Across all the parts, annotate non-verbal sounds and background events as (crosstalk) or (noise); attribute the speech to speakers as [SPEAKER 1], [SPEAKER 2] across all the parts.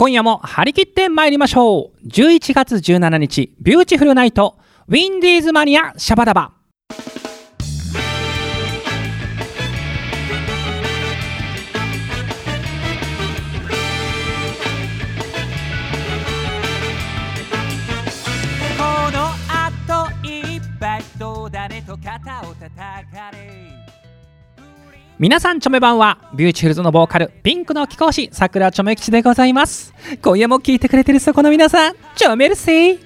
[SPEAKER 1] 今夜も張り切って参りましょう。11月17日、 Beautiful Night、ウィンディーズマニアシャバダバ。
[SPEAKER 2] この後いっぱいと誰と肩を叩かれ
[SPEAKER 1] 皆さんチョメ版はビューティフルズのボーカルピンクの貴公子桜チョメ吉でございます。今夜も聞いてくれてるそこの皆さんチョメルシー。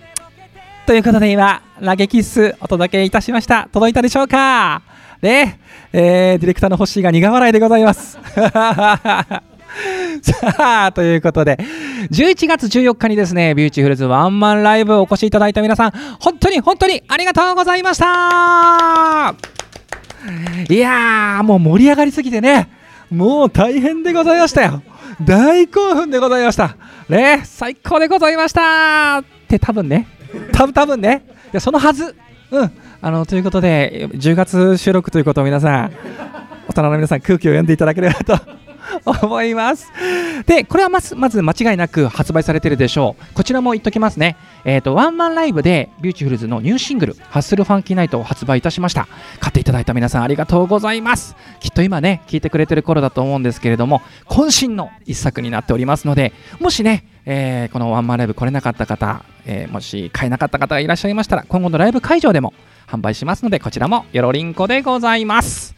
[SPEAKER 1] ということで今ラゲキッスお届けいたしました。届いたでしょうか？ねえー、ディレクターの星が苦笑いでございます。(laughs) さあ、ということで、11月14日にですね、ビューティフルズワンマンライブお越しいただいた皆さん、本当に本当にありがとうございました。いやー、もう盛り上がりすぎてね、もう大変でございましたよ。大興奮でございました。ね、最高でございましたって多分ね、多分多分ね、いやそのはず。うん。あの、ということで、10月収録ということを皆さん、大人の皆さん空気を読んでいただければと思います。で、これはまずまず間違いなく発売されてるでしょう。こちらも言っときますね。えっ、と、ワンマンライブでビューティフルズのニューシングル、ハッスルファンキーナイトを発売いたしました。買っていただいた皆さんありがとうございます。きっと今ね、聞いてくれてる頃だと思うんですけれども、渾身の一作になっておりますので、もしね、えーこのワンマンライブ来れなかった方、えーもし買えなかった方がいらっしゃいましたら、今後のライブ会場でも販売しますので、こちらもよろりんこでございます。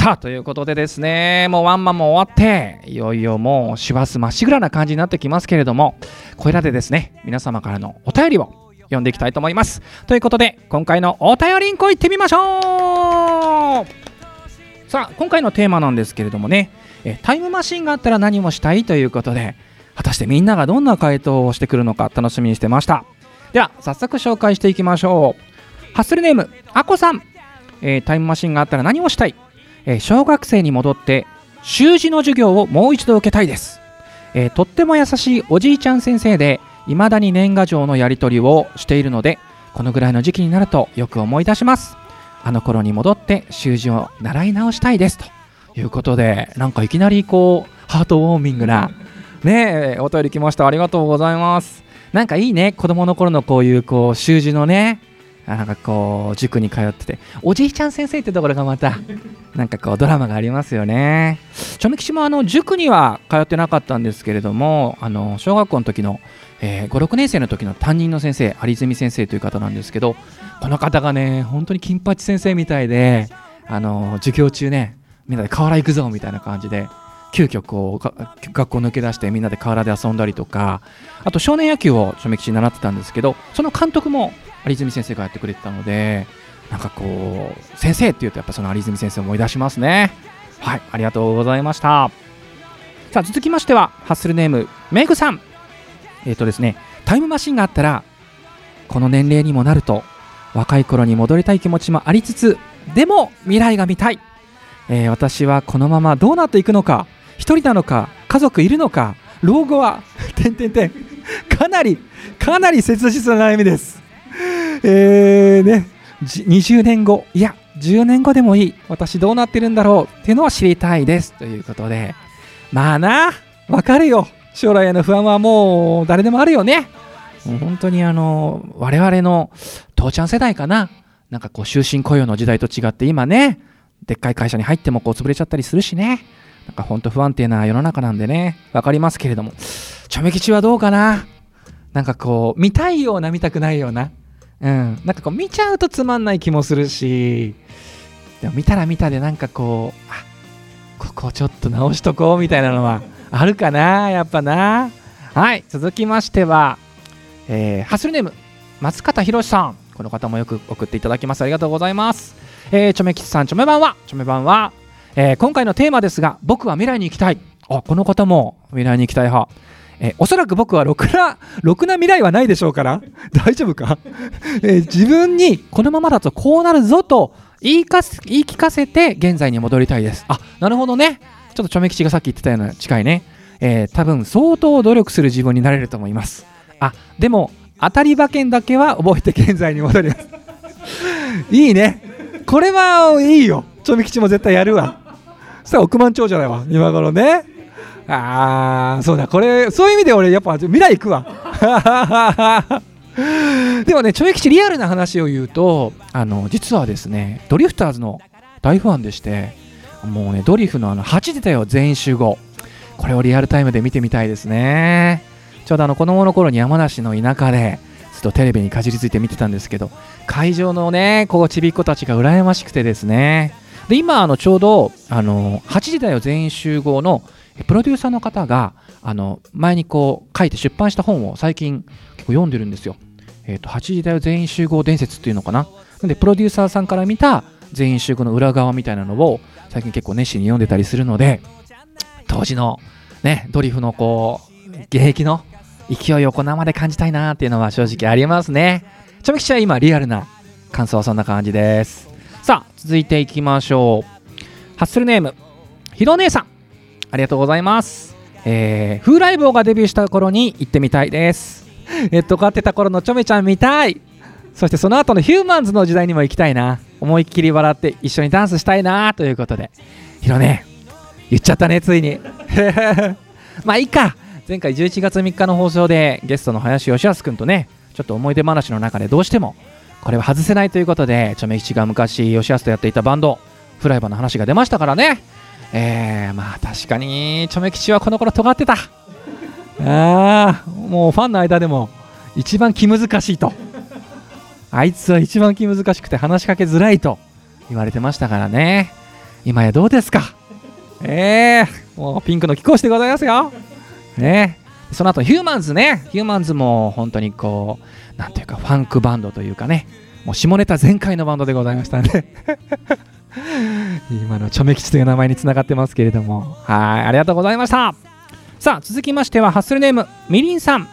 [SPEAKER 1] さあということでですねもうワンマンも終わっていよいよもう師走まっしぐらな感じになってきますけれどもこれらでですね皆様からのお便りを読んでいきたいと思います。ということで今回のお便りんこ行ってみましょう。さあ今回のテーマなんですけれどもねえタイムマシンがあったら何もしたいということで果たしてみんながどんな回答をしてくるのか楽しみにしてました。では早速紹介していきましょう。ハッスルネームあこさん、えータイムマシンがあったら何をしたい。えー小学生に戻って習字の授業をもう一度受けたいです、えーとっても優しいおじいちゃん先生で未だに年賀状のやり取りをしているのでこのぐらいの時期になるとよく思い出します。あの頃に戻って習字を習い直したいです。ということでなんかいきなりこうハートウォーミングなねえお便り来ました。ありがとうございます。なんかいいね。子供の頃のこういうこう習字のねなんかこう塾に通ってておじいちゃん先生ってところがまた (laughs) なんかこうドラマがありますよね。ちょめきちもあの塾には通ってなかったんですけれども、あの小学校の時の、えー5、6年生の時の担任の先生、有住先生という方なんですけど、この方がね、本当に金八先生みたいで、あの授業中ね、みんなで河原行くぞみたいな感じで、急遽こう学校抜け出してみんなで河原で遊んだりとか、あと少年野球をちょめきち習ってたんですけど、その監督も有住先生がやってくれてたので、なんかこう、先生っていうと、やっぱその有住先生を思い出しますね。はい、ありがとうございました。さあ、続きましては、ハッスルネーム、メイグさん。えっ、とですね、タイムマシンがあったら、この年齢にもなると、若い頃に戻りたい気持ちもありつつ、でも未来が見たい。えー私はこのままどうなっていくのか、一人なのか、家族いるのか、老後は、(laughs) てんてんてん、かなり、かなり切実な悩みです。えーね、20年後、いや、10年後でもいい、私どうなってるんだろうっていうのは知りたいです。ということで、まあな、わかるよ、将来への不安はもう誰でもあるよね。本当にあの、我々の父ちゃん世代かな、なんかこう、終身雇用の時代と違って、今ね、でっかい会社に入ってもこう潰れちゃったりするしね、なんか本当不安定な世の中なんでね、わかりますけれども、ちょめ吉はどうかな？なんかこう、見たいような、見たくないような。うん。なんかこう、見ちゃうとつまんない気もするし、でも見たら見たでなんかこう、あ、ここちょっと直しとこうみたいなのは (laughs) あるかなやっぱな。はい。続きましては、えーハッスルネーム、松方博さん。この方もよく送っていただきます。ありがとうございます。えー、ちょめきちさん、ちょめ版は、ちょめ版は、えー今回のテーマですが、僕は未来に行きたい。あ、この方も未来に行きたい派。えおそらく僕はろくな、(laughs) ろくな未来はないでしょうから、(laughs) 大丈夫か、(laughs) え自分にこのままだとこうなるぞと言いか言い聞かせて現在に戻りたいです。あ、なるほどね。ちょっとちょめ吉がさっき言ってたような近いね。えー多分相当努力する自分になれると思います。あ、でも、当たり馬券だけは覚えて現在に戻ります。いいね。これはいいよ。ちょめ吉も絶対やるわ。さあ、億万長者だわ、今頃ね。あーそうだこれそういう意味で俺やっぱ未来行くわ。(laughs) でもねちょい吉リアルな話を言うとあの実はですねドリフターズの大ファンでしてもうねドリフのあの8時だよ全員集合。これをリアルタイムで見てみたいですね。ちょうどあの子供の頃に山梨の田舎でずっとテレビにかじりついて見てたんですけど会場のねこうちびっ子たちが羨ましくてですね。で今あのちょうどあの8時だよ全員集合のプロデューサーの方があの前にこう書いて出版した本を最近結構読んでるんですよ。えっ、と8時だよ全員集合伝説っていうのかな。なんでプロデューサーさんから見た全員集合の裏側みたいなのを最近結構熱心に読んでたりするので当時のねドリフのこう現役の勢いをこう生で感じたいなっていうのは正直ありますね。ちょめきちは今リアルな感想はそんな感じです。さあ続いていきましょう。ハッスルネームひろ姉さんありがとうございます。えー、風来坊がデビューした頃に行ってみたいです。えっと、飼ってた頃のちょめちゃん見たい。そしてその後のヒューマンズの時代にも行きたいな。思いっきり笑って一緒にダンスしたいなということで。ひろね、言っちゃったね、ついに。(laughs) まあいいか。前回11月3日の放送でゲストの林義康君とね、ちょっと思い出話の中でどうしてもこれは外せないということで、ちょめ吉が昔義康とやっていたバンド、フライバーの話が出ましたからね。えー、まあ確かに、チョメ吉はこの頃尖ってた。ああ、もうファンの間でも一番気難しいと。あいつは一番気難しくて話しかけづらいと言われてましたからね。今やどうですかえー、もうピンクの貴公子でございますよ。ねその後ヒューマンズね。ヒューマンズも本当にこう、なんていうかファンクバンドというかね、もう下ネタ全開のバンドでございましたね。(laughs) 今のチョメ吉という名前につながってますけれども、はい、ありがとうございました。さあ、続きましては、ハッスルネーム、みりんさん。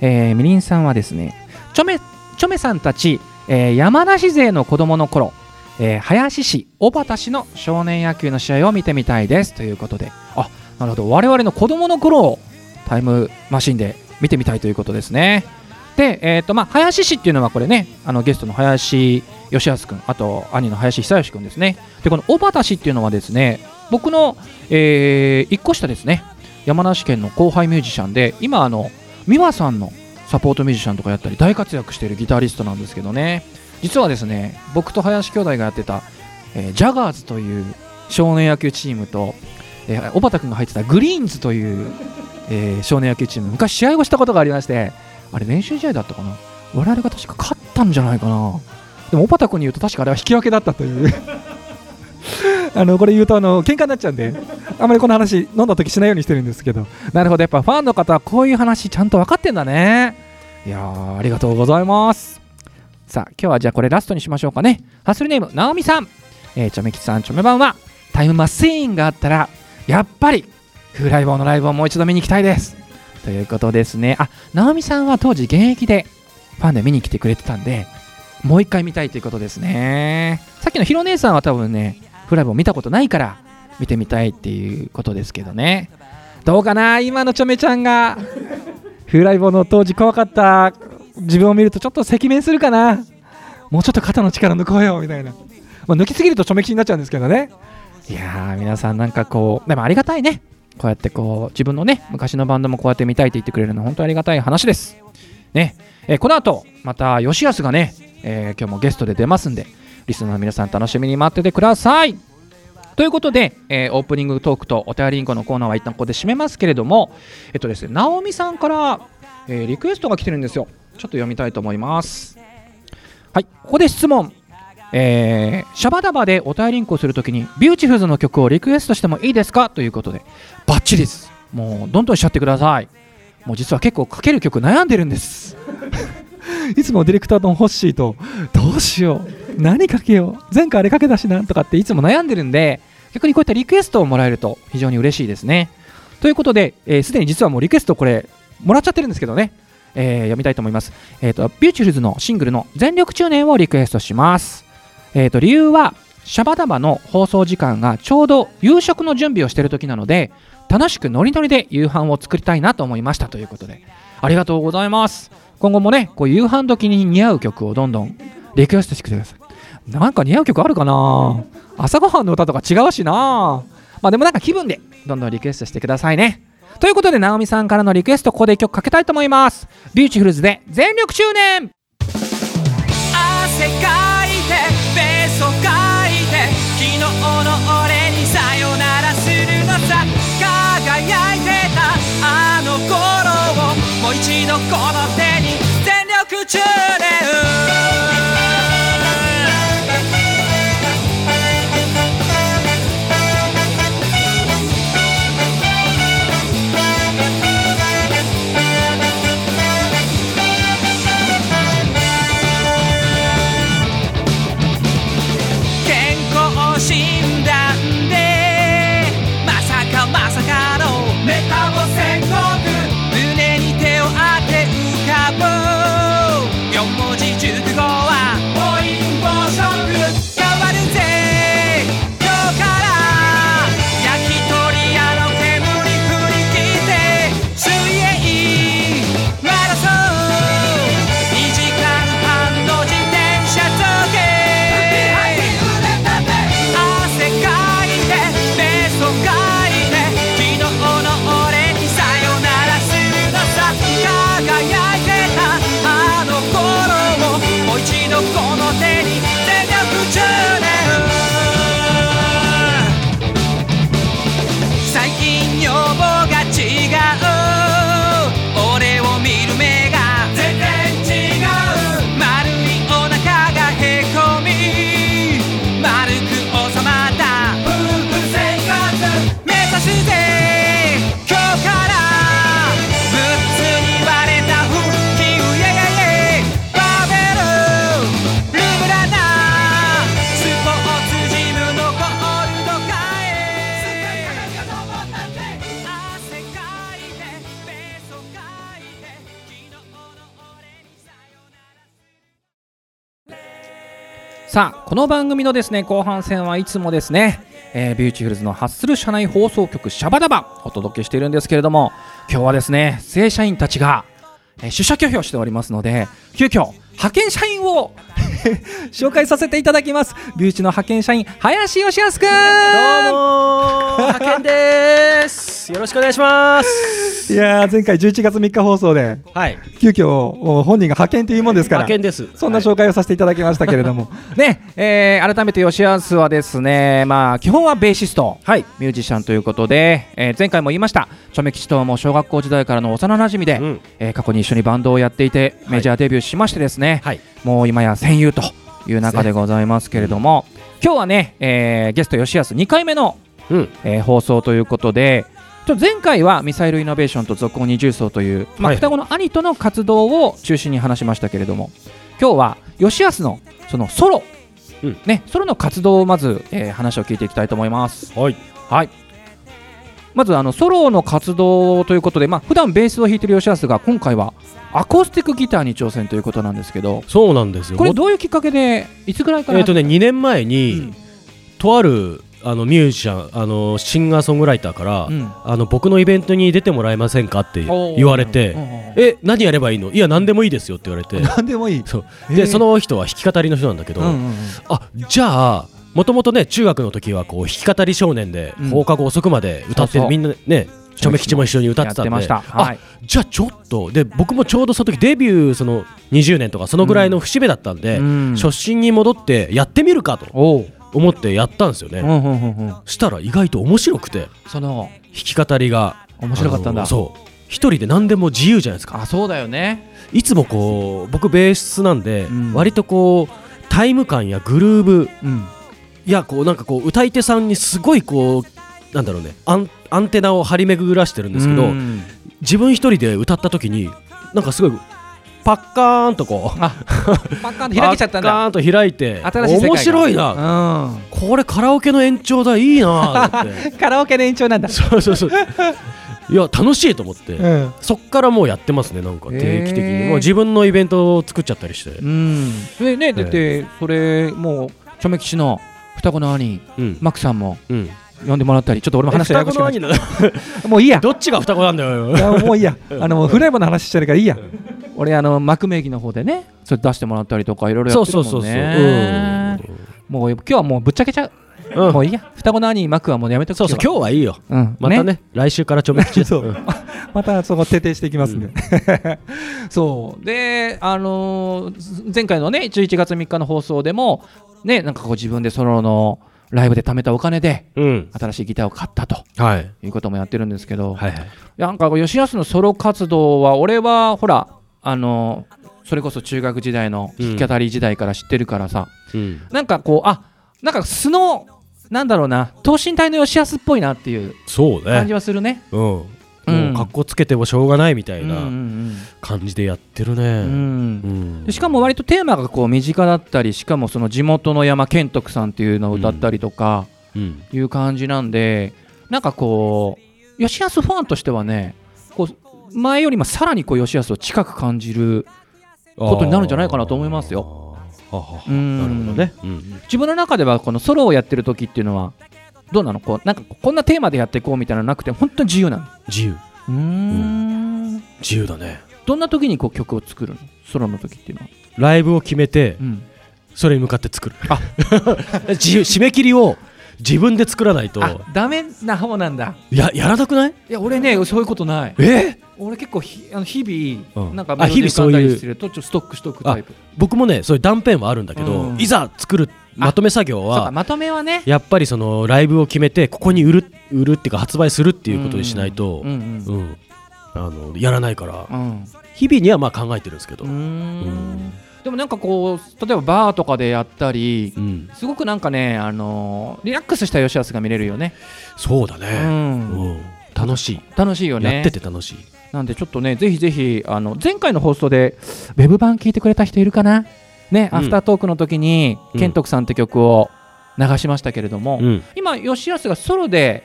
[SPEAKER 1] えーみりんさんはですね、チョメ、チョメさんたち、えー山梨勢の子供の頃、えー林市、小畑市の少年野球の試合を見てみたいですということで、あなるほど、我々の子供の頃をタイムマシンで見てみたいということですね。で、えーとまあ、林氏っていうのはこれねあのゲストの林義康君あと兄の林久義君ですね。でこの小畑氏っていうのはですね僕の、え1個下ですね山梨県の後輩ミュージシャンで今あの美和さんのサポートミュージシャンとかやったり大活躍しているギタリストなんですけどね。実はですね僕と林兄弟がやってた、えージャガーズという少年野球チームと、えー小畑君が入ってたグリーンズという、えー少年野球チーム昔試合をしたことがありましてあれ練習試合だったかな？我々が確か勝ったんじゃないかな。でも小畑君に言うと確かあれは引き分けだったという。(laughs) あのこれ言うとあの喧嘩になっちゃうんであまりこの話飲んだ時しないようにしてるんですけど。なるほどやっぱファンの方はこういう話ちゃんと分かってんだね。いやありがとうございます。さあ今日はじゃあこれラストにしましょうかね。ハッスルネームなおみさん。えー、ちょめきさんちょめ版はタイムマシーンがあったらやっぱり風来坊のライブをもう一度見に行きたいです。ということですね。あなおみさんは当時現役でファンで見に来てくれてたんでもう一回見たいということですね。さっきのひろ姉さんは多分ねフライブを見たことないから見てみたいっていうことですけどね。どうかな？今のちょめちゃんが。フライボの当時怖かった。自分を見るとちょっと赤面するかな？もうちょっと肩の力抜こうよみたいな、まあ、抜きすぎるとちょめきになっちゃうんですけどね。いやー皆さんなんかこうでもありがたいね。こうやってこう自分のね昔のバンドもこうやって見たいって言ってくれるのは本当にありがたい話です。ね、えーこの後また吉安がね、えー今日もゲストで出ますんでリスナーの皆さん楽しみに待っててください。ということで、えーオープニングトークとお便りインコのコーナーは一旦ここで締めますけれどもえっとですね直美さんから、えーリクエストが来てるんですよ。ちょっと読みたいと思います。はい。ここで質問。えーシャバダバでお便りリンクをするときにビューティフルズの曲をリクエストしてもいいですか？ということでバッチリです。もうどんどんしちゃってください。もう実は結構かける曲悩んでるんです。(laughs) いつもディレクターのホッシーとどうしよう。何かけよう。前回あれかけたしなとかっていつも悩んでるんで逆にこういったリクエストをもらえると非常に嬉しいですね。ということで、えーすでに実はもうリクエストこれもらっちゃってるんですけどね、えー読みたいと思います、えー、とビューティフルズのシングルの「全力中年」をリクエストします、えー、と理由はシャバダバの放送時間がちょうど夕食の準備をしている時なので楽しくノリノリで夕飯を作りたいなと思いましたということでありがとうございます。今後もねこう夕飯時に似合う曲をどんどんリクエストしてください。なんか似合う曲あるかな？朝ごはんの歌とか違うしな。まあでもなんか気分でどんどんリクエストしてくださいね。ということで直美さんからのリクエストここで一曲かけたいと思います。ビューティフルズで全力中年。
[SPEAKER 2] の俺にさよならするのさ輝いてたあの頃をもう一度この手に全力中年さあこの
[SPEAKER 1] 番組のですね後半戦はいつもですね、えービューティフルズのハッスル社内放送局シャバダバお届けしているんですけれども今日はですね正社員たちが、えー出社拒否をしておりますので急遽派遣社員を (laughs) 紹介させていただきます。ビューチの派遣社員林義康くん
[SPEAKER 3] どうもー。派遣です。よろしくお願いします。
[SPEAKER 1] いやー前回11月3日放送で
[SPEAKER 3] はい。
[SPEAKER 1] 急遽お本人が派遣というもんですから
[SPEAKER 3] 派遣です。
[SPEAKER 1] そんな
[SPEAKER 3] はい。
[SPEAKER 1] 紹介をさせていただきましたけれども、(laughs) ね、えー改めて吉安はですね、まあ基本はベーシスト、
[SPEAKER 3] はい。
[SPEAKER 1] ミュージシャンということで、えー前回も言いました、チョメ吉とはもう小学校時代からの幼馴染みで、
[SPEAKER 3] うん。
[SPEAKER 1] えー過去に一緒にバンドをやっていてメジャーデビューしましてですね、
[SPEAKER 3] はい。
[SPEAKER 1] もう今や戦友という中でございますけれども、今日はね、えーゲスト吉安2回目の、
[SPEAKER 3] うん
[SPEAKER 1] えー放送ということで。ちょ前回はミサイルイノベーションと続行二重奏という、まあ
[SPEAKER 3] はい
[SPEAKER 1] 双子の兄との活動を中心に話しましたけれども今日は吉安のそのソロ、
[SPEAKER 3] うん
[SPEAKER 1] ね、ソロの活動をまず、えー話を聞いていきたいと思います。
[SPEAKER 3] はい
[SPEAKER 1] はいまずあのソロの活動ということで、まあ普段ベースを弾いてる吉安が今回はアコースティックギターに挑戦ということなんですけど
[SPEAKER 3] そうなんですよ。
[SPEAKER 1] これ
[SPEAKER 3] も
[SPEAKER 1] どういうきっかけでいつぐらいから
[SPEAKER 3] えっ、とね2年前に、
[SPEAKER 1] うん。
[SPEAKER 3] とあるあのミュージシャンあのシンガーソングライターから、
[SPEAKER 1] うん。
[SPEAKER 3] あの僕のイベントに出てもらえませんかって言われて、え何やればいいの？いや何でもいいですよって言われて。(laughs)
[SPEAKER 1] 何でもいい。
[SPEAKER 3] そう。でその人は弾き語りの人なんだけど、あじゃあもともとね中学の時はこう弾き語り少年で
[SPEAKER 1] うん。
[SPEAKER 3] 放課後遅くまで歌って、みんなねちょめ吉も一緒に歌ってたんで。
[SPEAKER 1] た。はい。
[SPEAKER 3] あじゃあちょっとで僕もちょうどその時デビューその20年とかそのぐらいの節目だったんで、
[SPEAKER 1] うん。
[SPEAKER 3] 初心に戻ってやってみるかと思ってやったんですよね、したら意外と面白くて
[SPEAKER 1] その
[SPEAKER 3] 弾き語りが
[SPEAKER 1] 面白かったんだ。
[SPEAKER 3] そう。一人で何でも自由じゃないですか。
[SPEAKER 1] あそうだよね。
[SPEAKER 3] いつもこう僕ベースなんで、
[SPEAKER 1] うん。
[SPEAKER 3] 割とこうタイム感やグルーブ
[SPEAKER 1] うん
[SPEAKER 3] いやこうなんかこう歌い手さんにすごいこうなんだろうねアンアンテナを張り巡らしてるんですけど、
[SPEAKER 1] うん。
[SPEAKER 3] 自分一人で歌った時になんかすごいパッカーンとこう
[SPEAKER 1] あパッカーンと開けちゃったんだ。
[SPEAKER 3] パッカーンと開いて面白いな、
[SPEAKER 1] な
[SPEAKER 3] これカラオケの延長だいいなって。(laughs)
[SPEAKER 1] カラオケの延長なんだ。
[SPEAKER 3] そうそうそう。いや楽しいと思って、
[SPEAKER 1] うん。
[SPEAKER 3] そっからもうやってますねなんか定期的に。もう自分のイベントを作っちゃったりして、
[SPEAKER 1] うん。でねだってそれもうチョメ吉の双子の兄
[SPEAKER 3] うん。
[SPEAKER 1] マックさんも
[SPEAKER 3] うん、
[SPEAKER 1] 呼んでもらったりちょっと俺も話してややこしくな (laughs) もういいや。
[SPEAKER 3] どっちが双子なんだよ。
[SPEAKER 1] いやもういいや。あのフライバーの話してるからいいや。俺あの幕名義の方でねそれ出してもらったりとかいろいろやってるもんね。
[SPEAKER 3] そうそうそうそう、うん。
[SPEAKER 1] もう今日はもうぶっちゃけちゃう
[SPEAKER 3] うん。
[SPEAKER 1] もういいや。双子の兄マックはもうやめて
[SPEAKER 3] そうそう今日は。いいよ。
[SPEAKER 1] 日、うん、
[SPEAKER 3] またね来週からちょめ口 (laughs)
[SPEAKER 1] そう。
[SPEAKER 3] うん。
[SPEAKER 1] またそこ徹底していきますん。で、(laughs) そう。であのー前回のね11月3日の放送でもねなんかこう自分でソロのライブで貯めたお金で
[SPEAKER 3] うん。
[SPEAKER 1] 新しいギターを買ったと
[SPEAKER 3] はい。
[SPEAKER 1] いうこともやってるんですけど、
[SPEAKER 3] はいはい。
[SPEAKER 1] なんかこう吉安のソロ活動は俺はほらあのそれこそ中学時代の弾き語り時代から知ってるからさ、
[SPEAKER 3] うん。
[SPEAKER 1] なんかこうあなんか素のなんだろうな等身大の吉安っぽいなっていう感じ
[SPEAKER 3] ね
[SPEAKER 1] はするね。
[SPEAKER 3] うんも
[SPEAKER 1] うん。
[SPEAKER 3] う格好つけてもしょうがないみたい
[SPEAKER 1] うんうんう
[SPEAKER 3] なん。感じでやってるね。
[SPEAKER 1] しかも割とテーマがこう身近だったりしかもその地元の山健徳さんっていうのを歌ったりとか
[SPEAKER 3] うん。
[SPEAKER 1] いう感じなんで、なんかこう吉安ファンとしてはねこう前よりもさらにこう吉安を近く感じることになるんじゃないかなと思いますよ。
[SPEAKER 3] なるほどね。うん。
[SPEAKER 1] 自分の中ではこのソロをやってる時っていうのはどうなの？こうなんかこんなテーマでやっていこうみたいなのなくて本当に自由なの。
[SPEAKER 3] 自由。
[SPEAKER 1] うーん。
[SPEAKER 3] 自由だね。
[SPEAKER 1] どんな時にこう曲を作るの？ソロの時っていうのは、
[SPEAKER 3] ライブを決めて
[SPEAKER 1] うん、
[SPEAKER 3] それに向かって作る。
[SPEAKER 1] あ。(laughs)
[SPEAKER 3] 自由。締め切りを自分で作らないと。
[SPEAKER 1] あダメな方なんだ。
[SPEAKER 3] ややらなくない？
[SPEAKER 1] いや俺ねそういうことない。
[SPEAKER 3] え？
[SPEAKER 1] 俺結構ひあの日々、
[SPEAKER 3] うん。
[SPEAKER 1] なんか
[SPEAKER 3] あ
[SPEAKER 1] メロディー
[SPEAKER 3] 日々そういう
[SPEAKER 1] 浮かんだりする。とちょっとストックしとくタイプ。
[SPEAKER 3] 僕もねそういう断片はあるんだけど、
[SPEAKER 1] うん。
[SPEAKER 3] いざ作るまとめ作業は
[SPEAKER 1] まとめはね。
[SPEAKER 3] やっぱりそのライブを決めてここに売る売るっていうか発売するっていうことにしないと
[SPEAKER 1] う、んうん
[SPEAKER 3] うん。あのやらないから
[SPEAKER 1] うん。
[SPEAKER 3] 日々にはまあ考えてるんですけど、
[SPEAKER 1] う
[SPEAKER 3] ん
[SPEAKER 1] でもなんかこう例えばバーとかでやったり
[SPEAKER 3] うん。
[SPEAKER 1] すごくなんかねあのーリラックスした吉安が見れるよね。う
[SPEAKER 3] そうだね、
[SPEAKER 1] ん。
[SPEAKER 3] うん。楽しい、
[SPEAKER 1] 楽しいよね。
[SPEAKER 3] やってて楽しい。
[SPEAKER 1] なんでちょっとねぜひぜひあの前回の放送でウェブ版聞いてくれた人いるかな？ね、
[SPEAKER 3] うん。
[SPEAKER 1] アフタートークの時に、
[SPEAKER 3] うん。
[SPEAKER 1] ケントクさんって曲を流しましたけれども、
[SPEAKER 3] うん。
[SPEAKER 1] 今吉安がソロで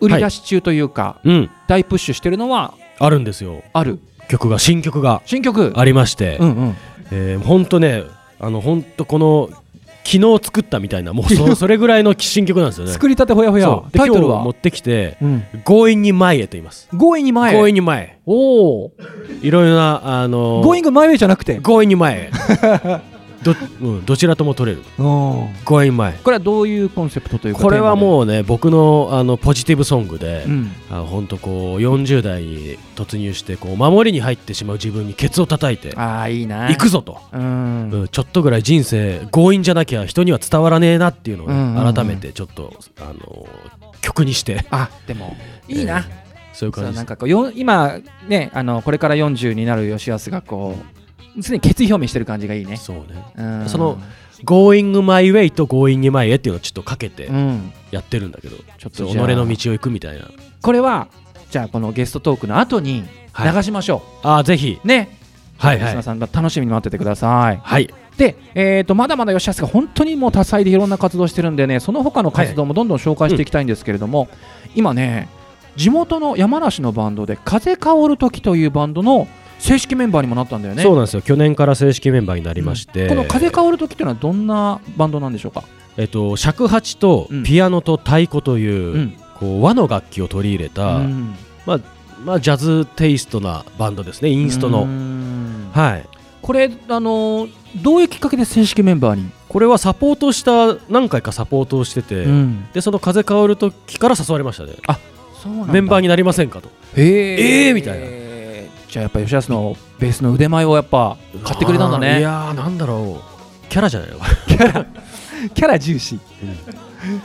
[SPEAKER 1] 売り出し中というか、
[SPEAKER 3] うん。
[SPEAKER 1] 大プッシュしてるのは
[SPEAKER 3] あるんですよ。
[SPEAKER 1] ある。
[SPEAKER 3] 曲が新曲が
[SPEAKER 1] 新曲。
[SPEAKER 3] ありまして、
[SPEAKER 1] うんうん
[SPEAKER 3] えー、ほんとねあのほんとこの昨日作ったみたいなもうそ (laughs) それぐらいの新曲なんですよね。
[SPEAKER 1] 作りたてほやほや。タイトルは？
[SPEAKER 3] 持ってきて
[SPEAKER 1] うん「
[SPEAKER 3] 強引に前へ」と言います。
[SPEAKER 1] 強引に前
[SPEAKER 3] 強引に前へ。
[SPEAKER 1] おお
[SPEAKER 3] いろいろなあのー
[SPEAKER 1] ゴーイングマイウェイじゃなくて。
[SPEAKER 3] 強引に前へ (laughs) ど,、うん、どちらとも取れる。
[SPEAKER 1] こ
[SPEAKER 3] 強引前
[SPEAKER 1] れはどういうコンセプトというか
[SPEAKER 3] これは
[SPEAKER 1] う、
[SPEAKER 3] もうね僕のあのポジティブソングで、
[SPEAKER 1] うん、
[SPEAKER 3] あほんとこう40代に突入してこう守りに入ってしまう自分にケツを叩いて
[SPEAKER 1] ああいいな。
[SPEAKER 3] 行くぞと、
[SPEAKER 1] うん。
[SPEAKER 3] うんちょっとぐらい人生強引じゃなきゃ人には伝わらねえなっていうのをね、
[SPEAKER 1] うんうんうん。
[SPEAKER 3] 改めてちょっとあの曲にして。
[SPEAKER 1] あでも (laughs) いいな、そう
[SPEAKER 3] そういう感じ
[SPEAKER 1] なんかこうよ今ねあのこれから40になる吉安がこう常に決意表明してる感じがいいね。
[SPEAKER 3] そうね。
[SPEAKER 1] うん。
[SPEAKER 3] その Going my way と Going my way っていうのをちょっとかけて
[SPEAKER 1] うん、
[SPEAKER 3] やってるんだけど、
[SPEAKER 1] ちょっとじゃあ。
[SPEAKER 3] の道を行くみたいな。
[SPEAKER 1] これはじゃあこのゲストトークの後に
[SPEAKER 3] はい。
[SPEAKER 1] 流しましょ
[SPEAKER 3] ああぜひ。
[SPEAKER 1] う。ね、
[SPEAKER 3] はいはい。
[SPEAKER 1] さん楽しみに待っててください。
[SPEAKER 3] はい。
[SPEAKER 1] で、えー、とまだまだ吉安が本当にもう多彩でいろんな活動してるんでねその他の活動もどんどん紹介していきたいんですけれども、今ね地元の山梨のバンドで風薫る時というバンドの正式メンバーにもなったんだよね。
[SPEAKER 3] そうなんですよ。去年から正式メンバーになりまして、
[SPEAKER 1] この風薫る時っていうのはどんなバンドなんでしょうか、
[SPEAKER 3] えっと、尺八と
[SPEAKER 1] うん。
[SPEAKER 3] ピアノと太鼓という,、
[SPEAKER 1] うん。
[SPEAKER 3] こう和の楽器を取り入れた、
[SPEAKER 1] うん。
[SPEAKER 3] まあまあ、ジャズテイストなバンドですね。インスト
[SPEAKER 1] う
[SPEAKER 3] の
[SPEAKER 1] ん。
[SPEAKER 3] はい。
[SPEAKER 1] これ、あのーどういうきっかけで正式メンバーに、
[SPEAKER 3] これはサポートした何回かサポートをしてて、
[SPEAKER 1] うん。
[SPEAKER 3] でその風薫る時から誘われましたね。
[SPEAKER 1] そう
[SPEAKER 3] メンバーになりませんかと。
[SPEAKER 1] へー。
[SPEAKER 3] えーみたいな
[SPEAKER 1] じゃあやっぱ吉安のベースの腕前をやっぱ買ってくれたんだ
[SPEAKER 3] あーい
[SPEAKER 1] ね
[SPEAKER 3] やーなんだろう。キャラじゃないの？(laughs)
[SPEAKER 1] キャラ重視、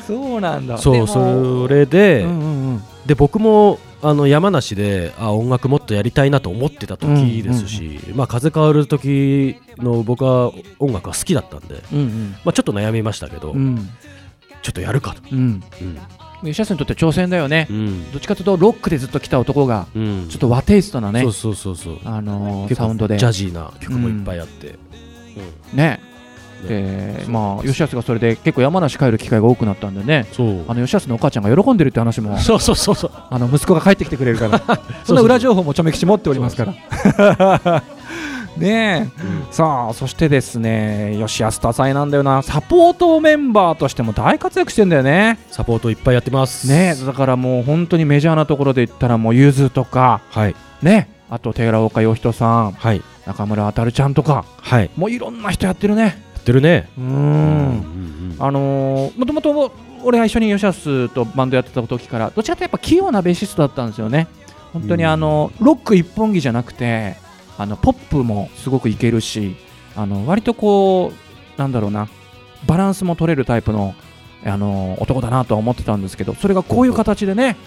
[SPEAKER 1] そうなんだ。
[SPEAKER 3] そうそれで、
[SPEAKER 1] うんうんうん。
[SPEAKER 3] で僕もあの山梨であ音楽もっとやりたいなと思ってた時ですし、まあ風変わる時の僕は音楽が好きだったんで、
[SPEAKER 1] うん
[SPEAKER 3] まあ、ちょっと悩みましたけど、
[SPEAKER 1] うん。うん
[SPEAKER 3] ちょっとやるかと、
[SPEAKER 1] うん吉安にとって挑戦だよね、
[SPEAKER 3] うん。
[SPEAKER 1] どっちかというとロックでずっと来た男が
[SPEAKER 3] うん。
[SPEAKER 1] ちょっと和テイストなね
[SPEAKER 3] そうそうそうそう。
[SPEAKER 1] あのサウンドで。
[SPEAKER 3] ジャジーな曲もいっぱいあって、
[SPEAKER 1] ね
[SPEAKER 3] うん。
[SPEAKER 1] でまあ吉安がそれで結構山梨帰る機会が多くなったんでね。あの吉安のお母ちゃんが喜んでるって話も
[SPEAKER 3] そうそうそうそう。
[SPEAKER 1] あの息子が帰ってきてくれるから。(laughs) そんな裏情報もちょめきち持っておりますからねえ。さあそしてですね吉安多彩なんだよな。サポートメンバーとしても大活躍してんだよね。
[SPEAKER 3] サポートいっぱいやってます。
[SPEAKER 1] ねえだからもう本当にメジャーなところで言ったらもうゆずとか
[SPEAKER 3] はい。
[SPEAKER 1] ねあと寺岡洋人さん
[SPEAKER 3] はい。
[SPEAKER 1] 中村あたるちゃんとか
[SPEAKER 3] はい。や
[SPEAKER 1] もういろんな人やってるね。
[SPEAKER 3] ってるね。
[SPEAKER 1] うー
[SPEAKER 3] うんん
[SPEAKER 1] あのーもともと俺が一緒に吉安とバンドやってた時からどちらかというとやっぱ器用なベーシストだったんですよね。本当にあの、ロック一本気じゃなくてあのポップもすごくいけるしあの割とこうなんだろうなバランスも取れるタイプのあの男だなとは思ってたんですけどそれがこういう形でね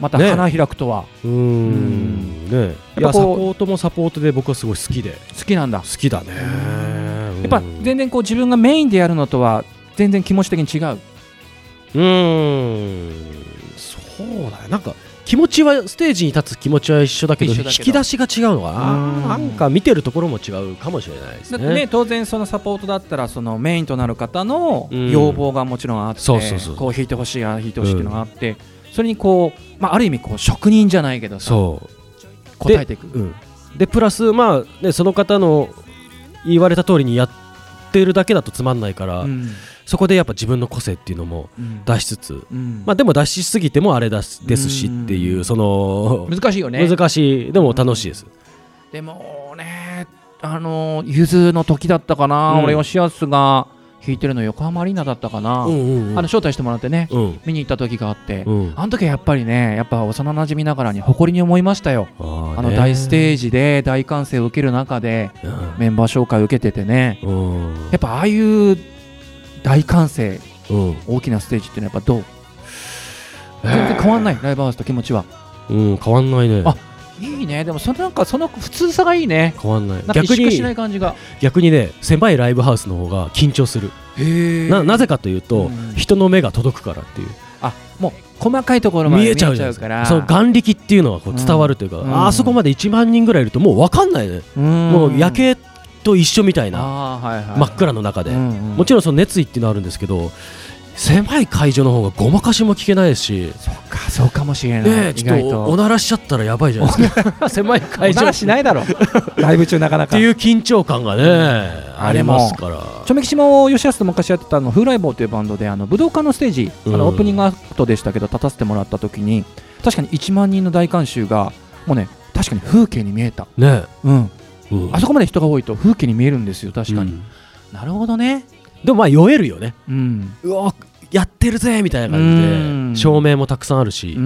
[SPEAKER 1] また
[SPEAKER 3] ね。
[SPEAKER 1] 花開くとは。
[SPEAKER 3] うーん。ねいや
[SPEAKER 1] やっぱ
[SPEAKER 3] サポートもサポートで僕はすごい好きで。
[SPEAKER 1] 好きなんだ。
[SPEAKER 3] 好きだね。
[SPEAKER 1] やっぱ全然こう自分がメインでやるのとは全然気持ち的に違う。
[SPEAKER 3] うーん。そうだね。なんか気持ちはステージに立つ気持ちは一緒だけど引き出しが違うのか
[SPEAKER 1] うん
[SPEAKER 3] ななんか見てるところも違うかもしれないですね。
[SPEAKER 1] ね当然そのサポートだったらそのメインとなる方の
[SPEAKER 3] うん。
[SPEAKER 1] 要望がもちろんあって、こう弾いてほしいああ弾いてほしいっていうのがあって、それにこう、まあ、ある意味こう職人じゃないけどさ
[SPEAKER 3] そう。
[SPEAKER 1] 答えていく。
[SPEAKER 3] うん、でプラス、まあね、その方の言われた通りにやってるだけだとつまんないから、
[SPEAKER 1] うん
[SPEAKER 3] そこでやっぱ自分の個性っていうのも
[SPEAKER 1] うん。
[SPEAKER 3] 出しつつ、
[SPEAKER 1] うん。
[SPEAKER 3] まあ、でも出しすぎてもあれだすですしっていう、
[SPEAKER 1] うん。
[SPEAKER 3] その
[SPEAKER 1] 難しいよね。
[SPEAKER 3] 難しい。でも楽しいです、
[SPEAKER 1] でもねあのゆずの時だったかな、
[SPEAKER 3] うん。
[SPEAKER 1] 俺吉安が弾いてるの横浜アリーナだったかな、
[SPEAKER 3] うんうんうん。
[SPEAKER 1] あの招待してもらってね、
[SPEAKER 3] うん。
[SPEAKER 1] 見に行った時があって、
[SPEAKER 3] うん。
[SPEAKER 1] あの時はやっぱりねやっぱ幼馴染みながらに誇りに思いましたよ。
[SPEAKER 3] あ
[SPEAKER 1] の
[SPEAKER 3] ね。
[SPEAKER 1] 大ステージで大歓声を受ける中で
[SPEAKER 3] うん。
[SPEAKER 1] メンバー紹介を受けててね。
[SPEAKER 3] うん。
[SPEAKER 1] やっぱああいう大歓声。
[SPEAKER 3] うん。
[SPEAKER 1] 大きなステージっていうのはやっぱどう？全然変わんない？ライブハウスと気持ちは。
[SPEAKER 3] うん変わんないね。
[SPEAKER 1] あいいね。でもそのなんかその普通さがいいね。
[SPEAKER 3] 変わんない。逆
[SPEAKER 1] 意識しない
[SPEAKER 3] に
[SPEAKER 1] 感じが。
[SPEAKER 3] 逆にね狭いライブハウスの方が緊張する。
[SPEAKER 1] へ
[SPEAKER 3] ななぜかというと、
[SPEAKER 1] うん
[SPEAKER 3] 人の目が届くからっていう。
[SPEAKER 1] あもう細かいところまで
[SPEAKER 3] 見えちゃう
[SPEAKER 1] か。ら
[SPEAKER 3] かその眼力っていうのがこう伝わるというか、
[SPEAKER 1] うん。
[SPEAKER 3] あそこまで1万人ぐらいいるともう分かんないね、も
[SPEAKER 1] も
[SPEAKER 3] う夜景と一緒みたいな
[SPEAKER 1] はいはい
[SPEAKER 3] 真っ暗の中で、
[SPEAKER 1] うんうん。
[SPEAKER 3] もちろんその熱意っていうのはあるんですけど狭い会場の方がごまかしも聞けないですし、
[SPEAKER 1] そっかそうかもしれない、
[SPEAKER 3] ねちょっとおならしちゃったらやばいじゃないですか。(laughs) 狭い会場。
[SPEAKER 1] おならしないだろ。ライブ中なかなか。
[SPEAKER 3] っていう緊張感がね、ありますから。
[SPEAKER 1] ちょめきちも吉安と昔やってたあの風来坊というバンドであの武道館のステージ、
[SPEAKER 3] うん。
[SPEAKER 1] あのオープニングアクトでしたけど立たせてもらった時に確かに1万人の大観衆がもうね確かに風景に見えた、
[SPEAKER 3] ね
[SPEAKER 1] うん、
[SPEAKER 3] うん。
[SPEAKER 1] あそこまで人が多いと風景に見えるんですよ確かに、
[SPEAKER 3] うん。
[SPEAKER 1] なるほどね。
[SPEAKER 3] でもまあ酔えるよね。
[SPEAKER 1] うん。
[SPEAKER 3] うわやってるぜみたいな
[SPEAKER 1] うん
[SPEAKER 3] 感じで照明もたくさんあるし、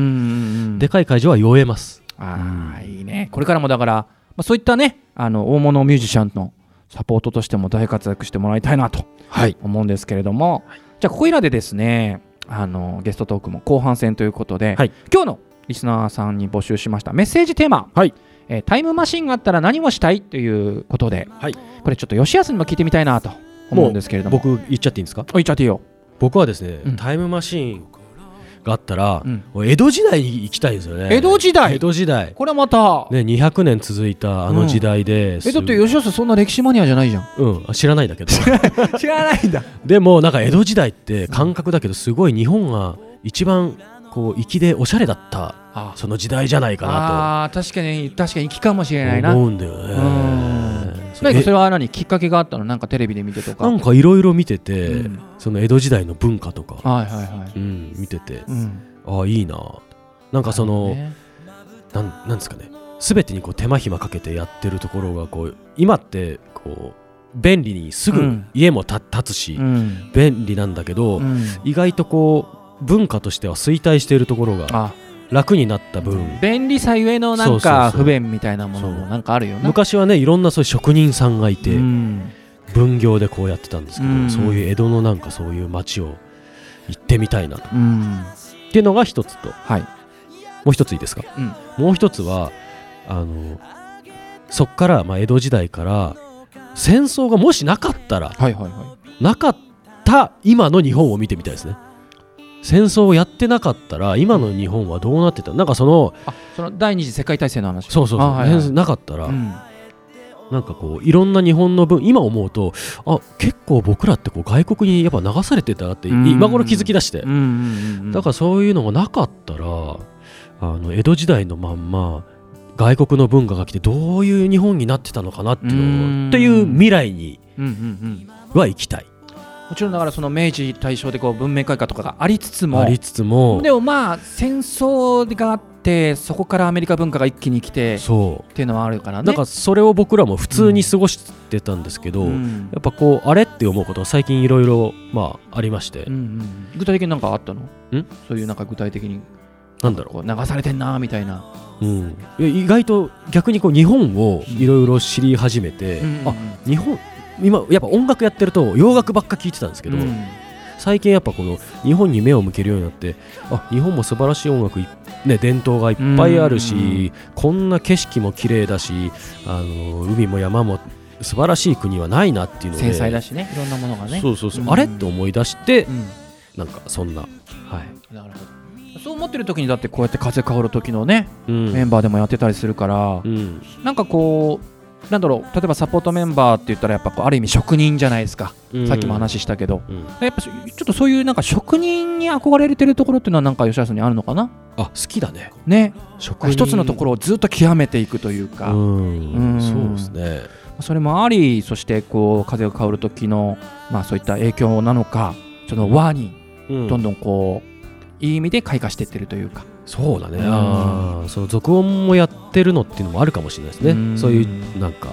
[SPEAKER 3] でかい会場は酔えます。
[SPEAKER 1] ああいいね。これからもだから、まあ、そういったねあの大物ミュージシャンのサポートとしても大活躍してもらいたいなと
[SPEAKER 3] はい。
[SPEAKER 1] 思うんですけれども、じゃあここいらでですねあのゲストトークも後半戦ということで、
[SPEAKER 3] はい。
[SPEAKER 1] 今日のリスナーさんに募集しましたメッセージテーマ、
[SPEAKER 3] はい
[SPEAKER 1] えータイムマシンがあったら何をしたいということで、
[SPEAKER 3] はい。
[SPEAKER 1] これちょっと吉安にも聞いてみたいなと思うんですけれども。
[SPEAKER 3] 僕言っちゃっていいんですか？
[SPEAKER 1] お言っちゃっていいよ、
[SPEAKER 3] 僕はですね、
[SPEAKER 1] うん。
[SPEAKER 3] タイムマシーンがあったら、
[SPEAKER 1] うん。
[SPEAKER 3] 江戸時代に行きたいんですよね。
[SPEAKER 1] 江戸時代？
[SPEAKER 3] 江戸時代。
[SPEAKER 1] これはまた、
[SPEAKER 3] ね200年続いたあの時代で、
[SPEAKER 1] えだって吉安そんな歴史マニアじゃないじゃん。
[SPEAKER 3] うん。知らないんだけど。(laughs)
[SPEAKER 1] 知らないんだ。
[SPEAKER 3] でもなんか江戸時代って感覚だけどすごい日本が一番こう粋でおしゃれだった
[SPEAKER 1] あ。
[SPEAKER 3] その時代じゃないかな
[SPEAKER 1] あー確かに確かに粋かもしれない
[SPEAKER 3] と
[SPEAKER 1] な。
[SPEAKER 3] 思うんだよね。
[SPEAKER 1] うん。
[SPEAKER 3] そ
[SPEAKER 1] れは何？きっかけがあったの？なんかテレビで見てとか。
[SPEAKER 3] なんかいろいろ見てて、
[SPEAKER 1] うん。
[SPEAKER 3] その江戸時代の文化とか、
[SPEAKER 1] はいはいはい、
[SPEAKER 3] うん、見てて。
[SPEAKER 1] うん、
[SPEAKER 3] ああいいな。なんかその、
[SPEAKER 1] ね。
[SPEAKER 3] なんなんですかね。全てにこう手間暇かけてやってるところがこう今ってこう便利にすぐ
[SPEAKER 1] うん。
[SPEAKER 3] 家もた立つし、
[SPEAKER 1] うん。
[SPEAKER 3] 便利なんだけど、
[SPEAKER 1] うん。
[SPEAKER 3] 意外とこう文化としては衰退しているところが
[SPEAKER 1] あ。
[SPEAKER 3] 楽になった分。
[SPEAKER 1] 便利さゆえのなんか不便みたいなものもなんかあるよな。
[SPEAKER 3] 昔はねいろんなそういう職人さんがいて、
[SPEAKER 1] うん。
[SPEAKER 3] 分業でこうやってたんですけど、
[SPEAKER 1] うん。
[SPEAKER 3] そういう江戸のなんかそういう街を行ってみたいなと。
[SPEAKER 1] うん。
[SPEAKER 3] っていうのが一つと。
[SPEAKER 1] はい。
[SPEAKER 3] もう一ついいですか、
[SPEAKER 1] うん。
[SPEAKER 3] もう一つはあのそっから、まあ、江戸時代から戦争がもしなかったら
[SPEAKER 1] はいはいは
[SPEAKER 3] なかった今の日本を見てみたいですね戦争をやってなかったら今の日本はどうなってた？なんかその
[SPEAKER 1] その第二次世界大戦の話？
[SPEAKER 3] そうそうそう、
[SPEAKER 1] あはいはい。
[SPEAKER 3] なかったら、
[SPEAKER 1] うん。
[SPEAKER 3] なんかこういろんな日本の分今思うとあ結構僕らってこう外国にやっぱ流されてたなって
[SPEAKER 1] うん。
[SPEAKER 3] 今頃気づき出して、
[SPEAKER 1] うんうん
[SPEAKER 3] だからそういうのがなかったらあの江戸時代のまんま外国の文化が来てどういう日本になってたのかなっていうっていう未来には行きたい
[SPEAKER 1] もちろんだからその明治大正でこう文明開化とかがありつつも。
[SPEAKER 3] ありつつも。
[SPEAKER 1] でもまあ戦争があっってそこからアメリカ文化が一気に来てっ
[SPEAKER 3] そう。
[SPEAKER 1] ていうのはあるからね。
[SPEAKER 3] なんかそれを僕らも普通に過ごしてたんですけど、
[SPEAKER 1] うん。
[SPEAKER 3] やっぱこうあれって思うことが最近いろいろまあありまして、
[SPEAKER 1] うんうん。具体的になんかあったの？
[SPEAKER 3] ん？
[SPEAKER 1] そういうなんか具体的に。
[SPEAKER 3] なんだろ
[SPEAKER 1] こう流されてんなみたいな、
[SPEAKER 3] う、うん、意外と逆にこう日本をいろいろ知り始めて、あ日本今やっぱ音楽やってると洋楽ばっか聴いてたんですけど、
[SPEAKER 1] うん。
[SPEAKER 3] 最近やっぱこの日本に目を向けるようになってあ日本も素晴らしい音楽い、ね、伝統がいっぱいあるし、こんな景色も綺麗だしあの海も山も素晴らしい国はないなっていうので
[SPEAKER 1] 繊細だしねいろんなものがね。
[SPEAKER 3] そうそうそう、
[SPEAKER 1] うん。
[SPEAKER 3] あれって思い出して
[SPEAKER 1] うん。
[SPEAKER 3] なんかそんなはい、
[SPEAKER 1] なるほど。そう思ってる時にだってこうやって風変わる時のね、
[SPEAKER 3] うん。
[SPEAKER 1] メンバーでもやってたりするから、
[SPEAKER 3] うん。
[SPEAKER 1] なんかこうなんだろう例えばサポートメンバーって言ったらやっぱこうある意味職人じゃないですか、
[SPEAKER 3] うん。
[SPEAKER 1] さっきも話したけど。
[SPEAKER 3] うん。
[SPEAKER 1] やっぱちょっとそういうなんか職人に憧れてるところっていうのはなんか吉田さんにあるのかな？
[SPEAKER 3] あ好きだね。
[SPEAKER 1] ね。
[SPEAKER 3] 職人。
[SPEAKER 1] 一つのところをずっと極めていくというか、
[SPEAKER 3] うん。
[SPEAKER 1] うん。
[SPEAKER 3] そうですね。
[SPEAKER 1] それもありそしてこう風が変わる時のまあそういった影響なのかその和に
[SPEAKER 3] うん。
[SPEAKER 1] どんどんこういい意味で開花していってるというか、
[SPEAKER 3] そうだね、
[SPEAKER 1] うん。
[SPEAKER 3] あーそう続音もやってるのっていうのもあるかもしれないですね、
[SPEAKER 1] うん。
[SPEAKER 3] そういうなんか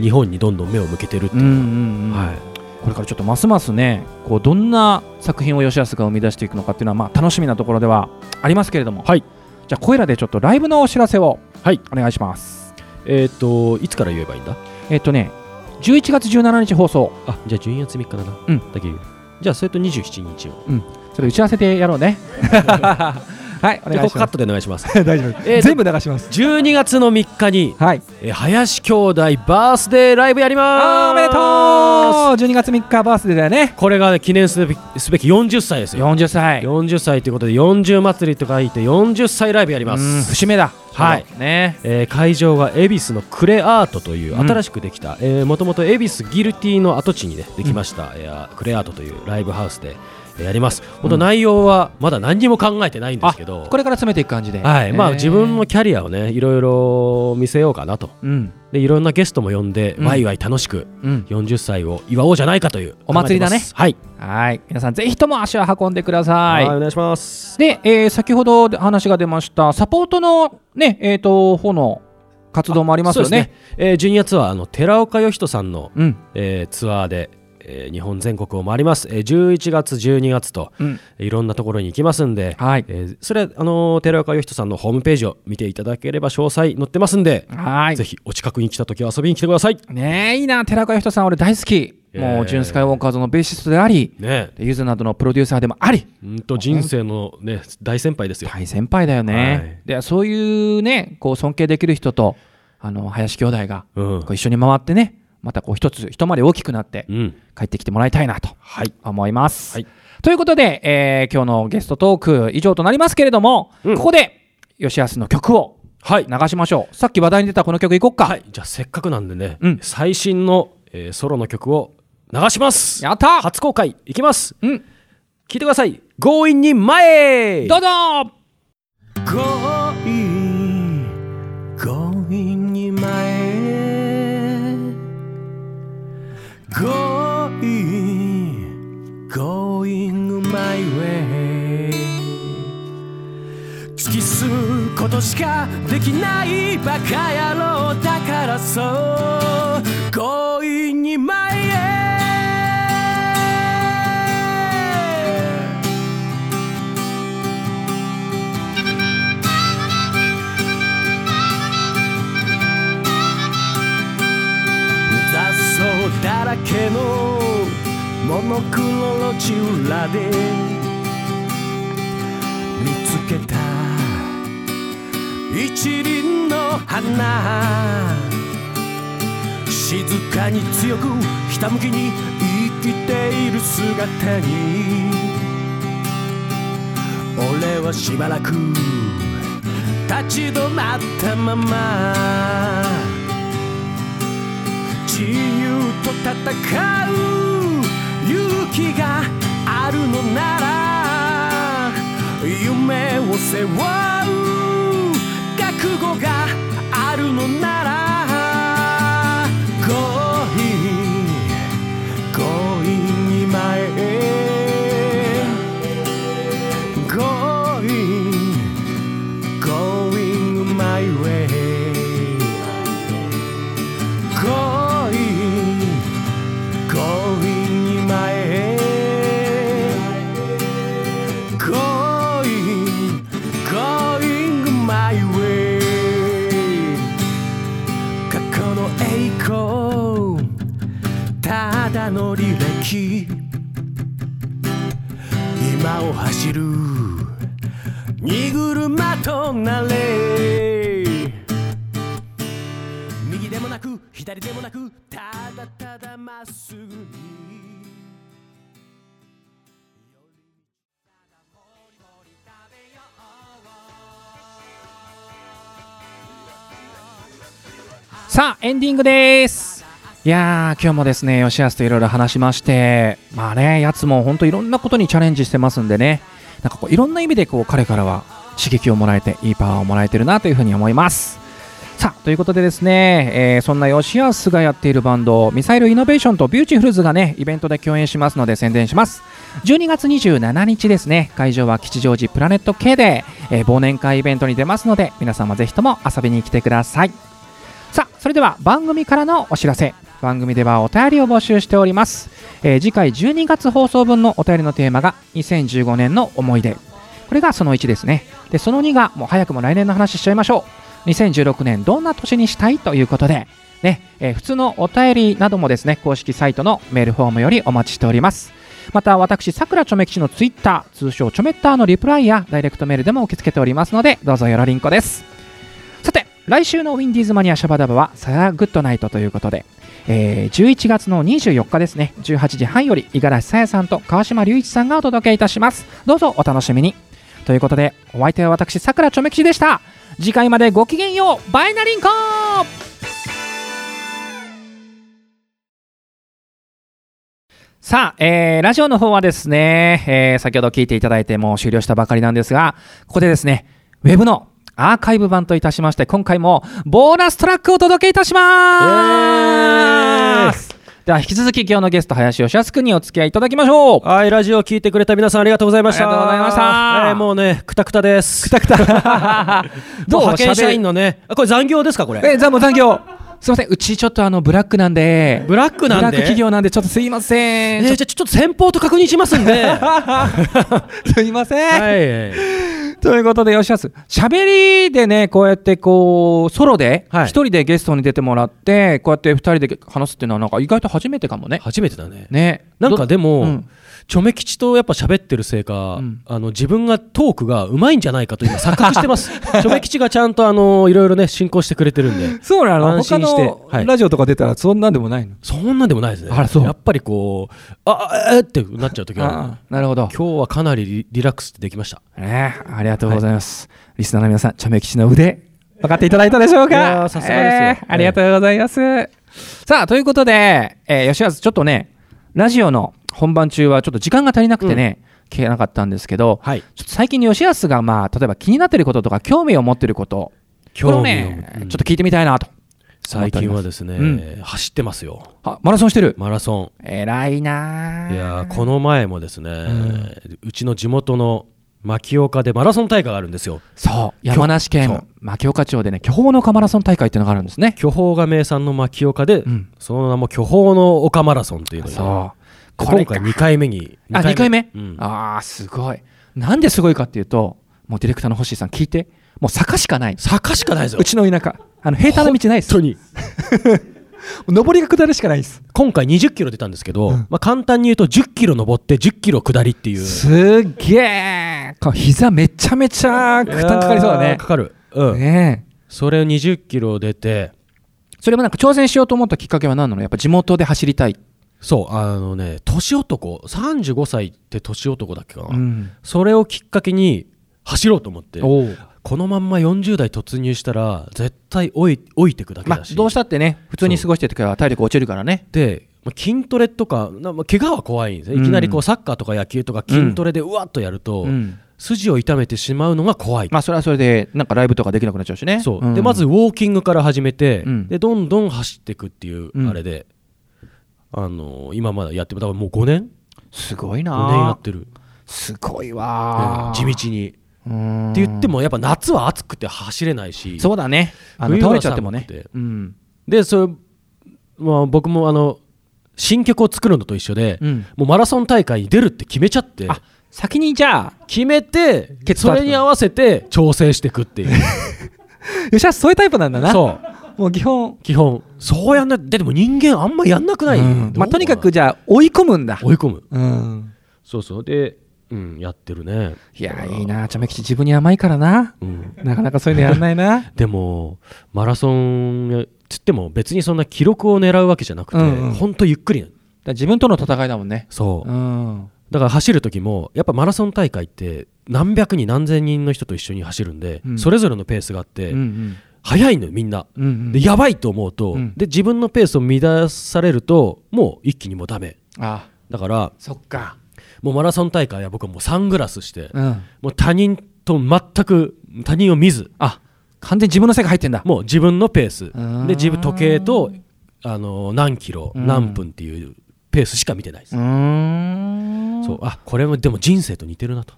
[SPEAKER 3] 日本にどんどん目を向けてるっていう
[SPEAKER 1] うんう
[SPEAKER 3] の
[SPEAKER 1] んうん。
[SPEAKER 3] は、はい。
[SPEAKER 1] これからちょっとますますねこうどんな作品を吉安が生み出していくのかっていうのはまあ楽しみなところではありますけれども、
[SPEAKER 3] はい。
[SPEAKER 1] じゃあこれらでちょっとライブのお知らせを
[SPEAKER 3] はい。
[SPEAKER 1] お願いします。
[SPEAKER 3] えっ、といつから言えばいいんだ？
[SPEAKER 1] えっとね11月17日放送。
[SPEAKER 3] あじゃあ12月3日だな
[SPEAKER 1] うん。
[SPEAKER 3] だけ？じゃあそれと27日を。
[SPEAKER 1] それ打ち合わせてやろうね (laughs) はいお願いします。
[SPEAKER 3] ここカットでお願いします。(laughs)
[SPEAKER 1] 大丈夫。
[SPEAKER 3] えーと
[SPEAKER 1] 全部流します。
[SPEAKER 3] 12月の3日に、
[SPEAKER 1] はい。
[SPEAKER 3] えー林兄弟バースデーライブやります。
[SPEAKER 1] おめでとう。12月3日バースデーだよね。
[SPEAKER 3] これが、ね、記念すべきすべき40歳ですよ。
[SPEAKER 1] 40歳
[SPEAKER 3] 40歳ということで40祭りと書いて40歳ライブやりま
[SPEAKER 1] うん
[SPEAKER 3] す
[SPEAKER 1] 節目だ。
[SPEAKER 3] はい。
[SPEAKER 1] ね。
[SPEAKER 3] えー会場が恵比寿のクレアートという
[SPEAKER 1] うん。
[SPEAKER 3] 新しくできたもともと恵比寿ギルティの跡地に、ね、できました、えークレアートというライブハウスで、えーやります。本当内容はまだ何にも考えてないんですけど、
[SPEAKER 1] これから詰めていく感じで。
[SPEAKER 3] はい。まあ、
[SPEAKER 1] えー。
[SPEAKER 3] 自分のキャリアをねいろいろ見せようかなと。
[SPEAKER 1] うん。
[SPEAKER 3] でいろんなゲストも呼んで、
[SPEAKER 1] うん。
[SPEAKER 3] ワイワイ楽しく
[SPEAKER 1] うん。
[SPEAKER 3] 40歳を祝おうじゃないかという
[SPEAKER 1] お祭りだね。
[SPEAKER 3] はい、
[SPEAKER 1] はい。皆さんぜひとも足を運んでくださ
[SPEAKER 3] はい。いお願いします。
[SPEAKER 1] で、えー先ほど話が出ましたサポートのねえっ、と方の活動もありますよね。
[SPEAKER 3] ね、えー、12月はあの寺岡義人さんの、
[SPEAKER 1] うん。
[SPEAKER 3] えーツアーで、えー日本全国を回ります、えー、11月12月と、
[SPEAKER 1] うん。
[SPEAKER 3] えーいろんなところに行きますんで、
[SPEAKER 1] はい。
[SPEAKER 3] えーそれはあのー寺岡義人さんのホームページを見ていただければ詳細載ってますんで、
[SPEAKER 1] はい。
[SPEAKER 3] ぜひお近くに来た時は遊びに来てください。
[SPEAKER 1] ねえいいな寺岡義人さん俺大好き。
[SPEAKER 3] えー。
[SPEAKER 1] もうジュン・スカイウォーカーズのベーシストであり
[SPEAKER 3] ね
[SPEAKER 1] でゆずなどのプロデューサーでもあり。
[SPEAKER 3] うんと人生のね大先輩ですよ。
[SPEAKER 1] 大先輩だよね、でそういうねこう尊敬できる人とあの林兄弟が
[SPEAKER 3] うん。
[SPEAKER 1] こう一緒に回ってねまたこう一つ一回り大きくなって
[SPEAKER 3] うん。
[SPEAKER 1] 帰ってきてもらいたいなと
[SPEAKER 3] はい。
[SPEAKER 1] 思います。
[SPEAKER 3] はい。
[SPEAKER 1] ということで、えー今日のゲストトーク以上となりますけれども、
[SPEAKER 3] うん。
[SPEAKER 1] ここで吉安の曲を
[SPEAKER 3] はい。
[SPEAKER 1] 流しましょう。さっき話題に出たこの曲いこっか。
[SPEAKER 3] はい。じゃあせっかくなんでね、
[SPEAKER 1] うん。
[SPEAKER 3] 最新の、えーソロの曲を流します。
[SPEAKER 1] やった
[SPEAKER 3] 初公開いきます。
[SPEAKER 1] うん、
[SPEAKER 3] 聞いてください。強引に前
[SPEAKER 1] どうぞ。
[SPEAKER 2] 強引強引に前強引強引 my way. 突き進むことしかできないバカ野郎だからそう。強引にけのモノクロ路地裏で見つけた一輪の花。静かに強くひたむきに生きている姿に。俺はしばらく立ち止まったまま。自由と戦う勇気があるのなら夢を背負う覚悟があるのなら
[SPEAKER 3] 今を走る。荷車となれ。右でもなく左でもなくただただまっすぐに。
[SPEAKER 1] さあエンディングです。いやー今日もですね吉安といろいろ話しましてまあねやつも本当いろんなことにチャレンジしてますんでね。なんかこういろんな意味でこう彼からは刺激をもらえていいパワーをもらえてるなというふうに思います。さあということでですね、えーそんな吉安がやっているバンドミサイルイノベーションとビューティフルズがねイベントで共演しますので宣伝します。12月27日ですね会場は吉祥寺プラネット K で、えー忘年会イベントに出ますので皆様ぜひとも遊びに来てください。さあそれでは番組からのお知らせ。番組ではお便りを募集しております、えー次回12月放送分のお便りのテーマが2015年の思い出。これがその1ですね。でその2がもう早くも来年の話しちゃいましょう。2016年どんな年にしたいということで。ね、えー普通のお便りなどもですね公式サイトのメールフォームよりお待ちしております。また私さくらちょめ吉のツイッター通称ちょめッターのリプライやダイレクトメールでも受け付けておりますのでどうぞよろりんこです。来週のウィンディーズマニアシャバダバはサヤグッドナイトということで、えー11月の24日ですね。18時半より五十嵐さやさんと川島隆一さんがお届けいたします。どうぞお楽しみに。ということでお相手は私さくらちょめ吉でした。次回までごきげんようバイナリンコさあ、えーラジオの方はですね、えー先ほど聞いていただいてもう終了したばかりなんですが、ここでですね、ウェブのアーカイブ版といたしまして、今回もボーナストラックをお届けいたします。では引き続き今日のゲスト、林義康君にお付き合いいただきましょう。
[SPEAKER 3] はい、ラジオを聞いてくれた皆さんありがとうございました。
[SPEAKER 1] ありがとうございました。
[SPEAKER 3] はいもうね、くたくたです。
[SPEAKER 1] くたくたどう
[SPEAKER 3] 派遣社員
[SPEAKER 1] の
[SPEAKER 3] のね、あこれ残業ですかこれ？
[SPEAKER 1] え、残残業すいません、うちちょっとあの、ブラックなんで、
[SPEAKER 3] ブラックなんで？
[SPEAKER 1] ブラック企業なんで、ちょっとすいません。
[SPEAKER 3] えーじゃあちょっと先方と確認しますんで。は (laughs)
[SPEAKER 1] すいません。
[SPEAKER 3] い。
[SPEAKER 1] ということで、よしやす、喋りでね、こうやってこう、ソロで、一、
[SPEAKER 3] はい
[SPEAKER 1] 人でゲストに出てもらって、こうやって二人で話すっていうのは、なんか意外と初めてかもね。
[SPEAKER 3] 初めてだね。
[SPEAKER 1] ね。
[SPEAKER 3] なんかでも、
[SPEAKER 1] うん
[SPEAKER 3] チョメ吉とやっぱ喋ってるせいか、
[SPEAKER 1] うん
[SPEAKER 3] あの自分がトークがうまいんじゃないかと今錯覚してます。(laughs) チョメ吉がちゃんとあのいろいろね進行してくれてるんで。
[SPEAKER 1] そうなの
[SPEAKER 3] 安心して
[SPEAKER 1] 他
[SPEAKER 3] はい
[SPEAKER 1] のラジオとか出たらそんなんでもないの、
[SPEAKER 3] そんなんでもないですね。
[SPEAKER 1] あらそう
[SPEAKER 3] やっぱりこう、あ、あえーってなっちゃう時は
[SPEAKER 1] なるほど。
[SPEAKER 3] 今日はかなりリリラックスできました。
[SPEAKER 1] ね、ありがとうございます。リスナーの皆さん、チョメ吉の腕、分かっていただいたでしょうか？
[SPEAKER 3] さすがですよ
[SPEAKER 1] えーありがとうございます。さあ、ということで、えー吉安、ちょっとね、ラジオの本番中はちょっと時間が足りなくてね、聞けなかったんですけど、
[SPEAKER 3] はい。
[SPEAKER 1] ちょっと最近の吉安が、まあ、例えば気になってることとか、興味を持ってること、これをね、
[SPEAKER 3] うん
[SPEAKER 1] ちょっと聞いてみたいなと。
[SPEAKER 3] 最近はですね、
[SPEAKER 1] うん
[SPEAKER 3] 走ってますよ。
[SPEAKER 1] あ、マラソンしてる？
[SPEAKER 3] マラソ
[SPEAKER 1] 偉いな
[SPEAKER 3] いやーこの前もですね、うちの地元の牧岡でマラソン大会があるんですよ。
[SPEAKER 1] そう、山梨県牧岡町でね、巨峰の丘マラソン大会っていうのがあるんですね。
[SPEAKER 3] 巨峰が名産の牧岡で、
[SPEAKER 1] うん
[SPEAKER 3] その名も巨峰の丘マラソンっていうのに、
[SPEAKER 1] そう。
[SPEAKER 3] 今回2回目に。
[SPEAKER 1] あ、2回目、
[SPEAKER 3] うん
[SPEAKER 1] ああ、すごい。なんですごいかっていうと、もうディレクターの星井さん聞いて、もう坂しかない。
[SPEAKER 3] 坂しかないですよ
[SPEAKER 1] う。ちの田舎。あの、平坦な道ないです。
[SPEAKER 3] 本当に。(laughs)
[SPEAKER 1] 上りが下るしかないです。
[SPEAKER 3] 今回20キロ出たんですけど、まあ、簡単に言うと10キロ登って10キロ下りっていう。
[SPEAKER 1] すっげえ。膝めちゃめちゃ負担かかりそうだね
[SPEAKER 3] か。かる。うん。
[SPEAKER 1] ねえ
[SPEAKER 3] それを20キロ出て、
[SPEAKER 1] それもなんか挑戦しようと思ったきっかけは何なの？やっぱ地元で走りたい。
[SPEAKER 3] そう、あのね、年男、35歳って年男だっけかな。
[SPEAKER 1] うん。
[SPEAKER 3] それをきっかけに走ろうと思って、このまんま40代突入したら、絶対老い老いてくだけだし。
[SPEAKER 1] まあ、どうしたってね、普通に過ごしてる時は体力落ちるからね。
[SPEAKER 3] で、まあ筋トレとか、なまあ、怪我は怖いんですね、
[SPEAKER 1] うん。
[SPEAKER 3] いきなりこうサッカーとか野球とか筋トレでうわっとやると、
[SPEAKER 1] うん。
[SPEAKER 3] 筋を痛めてしまうのが怖い、
[SPEAKER 1] まあ、それはそれで、なんかライブとかできなくなっちゃうしね。
[SPEAKER 3] そう、
[SPEAKER 1] ん。
[SPEAKER 3] でまずウォーキングから始めて、
[SPEAKER 1] うん。
[SPEAKER 3] でどんどん走っていくっていう
[SPEAKER 1] うん。
[SPEAKER 3] あれで、あの今まだやってる。だからもう5年？
[SPEAKER 1] すごいな。
[SPEAKER 3] 5年やってる、
[SPEAKER 1] すごい
[SPEAKER 3] うん地道に。
[SPEAKER 1] うん。
[SPEAKER 3] って言ってもやっぱ夏は暑くて走れないし。
[SPEAKER 1] そうだね。あの倒れちゃってもね。うん。
[SPEAKER 3] でそれ、まあ、僕もあの新曲を作るのと一緒で、
[SPEAKER 1] うん。
[SPEAKER 3] もうマラソン大会に出るって決めちゃって。
[SPEAKER 1] あ先にじゃあ
[SPEAKER 3] 決めてそれに合わせて調整していくっていう。(laughs)
[SPEAKER 1] よしゃそういうタイプなんだな。
[SPEAKER 3] そう
[SPEAKER 1] もう基本、
[SPEAKER 3] 基本。そうやんないででも人間あんまやんなくない、
[SPEAKER 1] うん。まあ、とにかくじゃあ追い込むんだ。
[SPEAKER 3] 追い込む。
[SPEAKER 1] うん。
[SPEAKER 3] そうそう。で、うん、やってるね、
[SPEAKER 1] いや、いいな、ちゃめ吉自分に甘いからな。
[SPEAKER 3] うん、
[SPEAKER 1] なかなかそういうのやんないな。(laughs)
[SPEAKER 3] でもマラソンつっても別にそんな記録を狙うわけじゃなくて、
[SPEAKER 1] うんうん。
[SPEAKER 3] ほんとゆっくり
[SPEAKER 1] だ自分との戦いだもんね。
[SPEAKER 3] そう。
[SPEAKER 1] うん。
[SPEAKER 3] だから走る時もやっぱマラソン大会って何百人何千人の人と一緒に走るんで、
[SPEAKER 1] うん。
[SPEAKER 3] それぞれのペースがあって、
[SPEAKER 1] うんうん
[SPEAKER 3] 速いのよみんな、
[SPEAKER 1] うんうん。
[SPEAKER 3] でやばいと思うと、
[SPEAKER 1] うん。
[SPEAKER 3] で自分のペースを乱されるともう一気にもうダメ。
[SPEAKER 1] あ。
[SPEAKER 3] だから
[SPEAKER 1] そっか。
[SPEAKER 3] もうマラソン大会は僕はもうサングラスして、
[SPEAKER 1] うん。
[SPEAKER 3] もう他人と全く他人を見ず
[SPEAKER 1] あ完全に自分の世界入ってんだ。
[SPEAKER 3] もう自分のペース。で自分時計とあの何キロ、
[SPEAKER 1] うん。
[SPEAKER 3] 何分っていうペースしか見てないです。そう。あこれもでも人生と似てるなと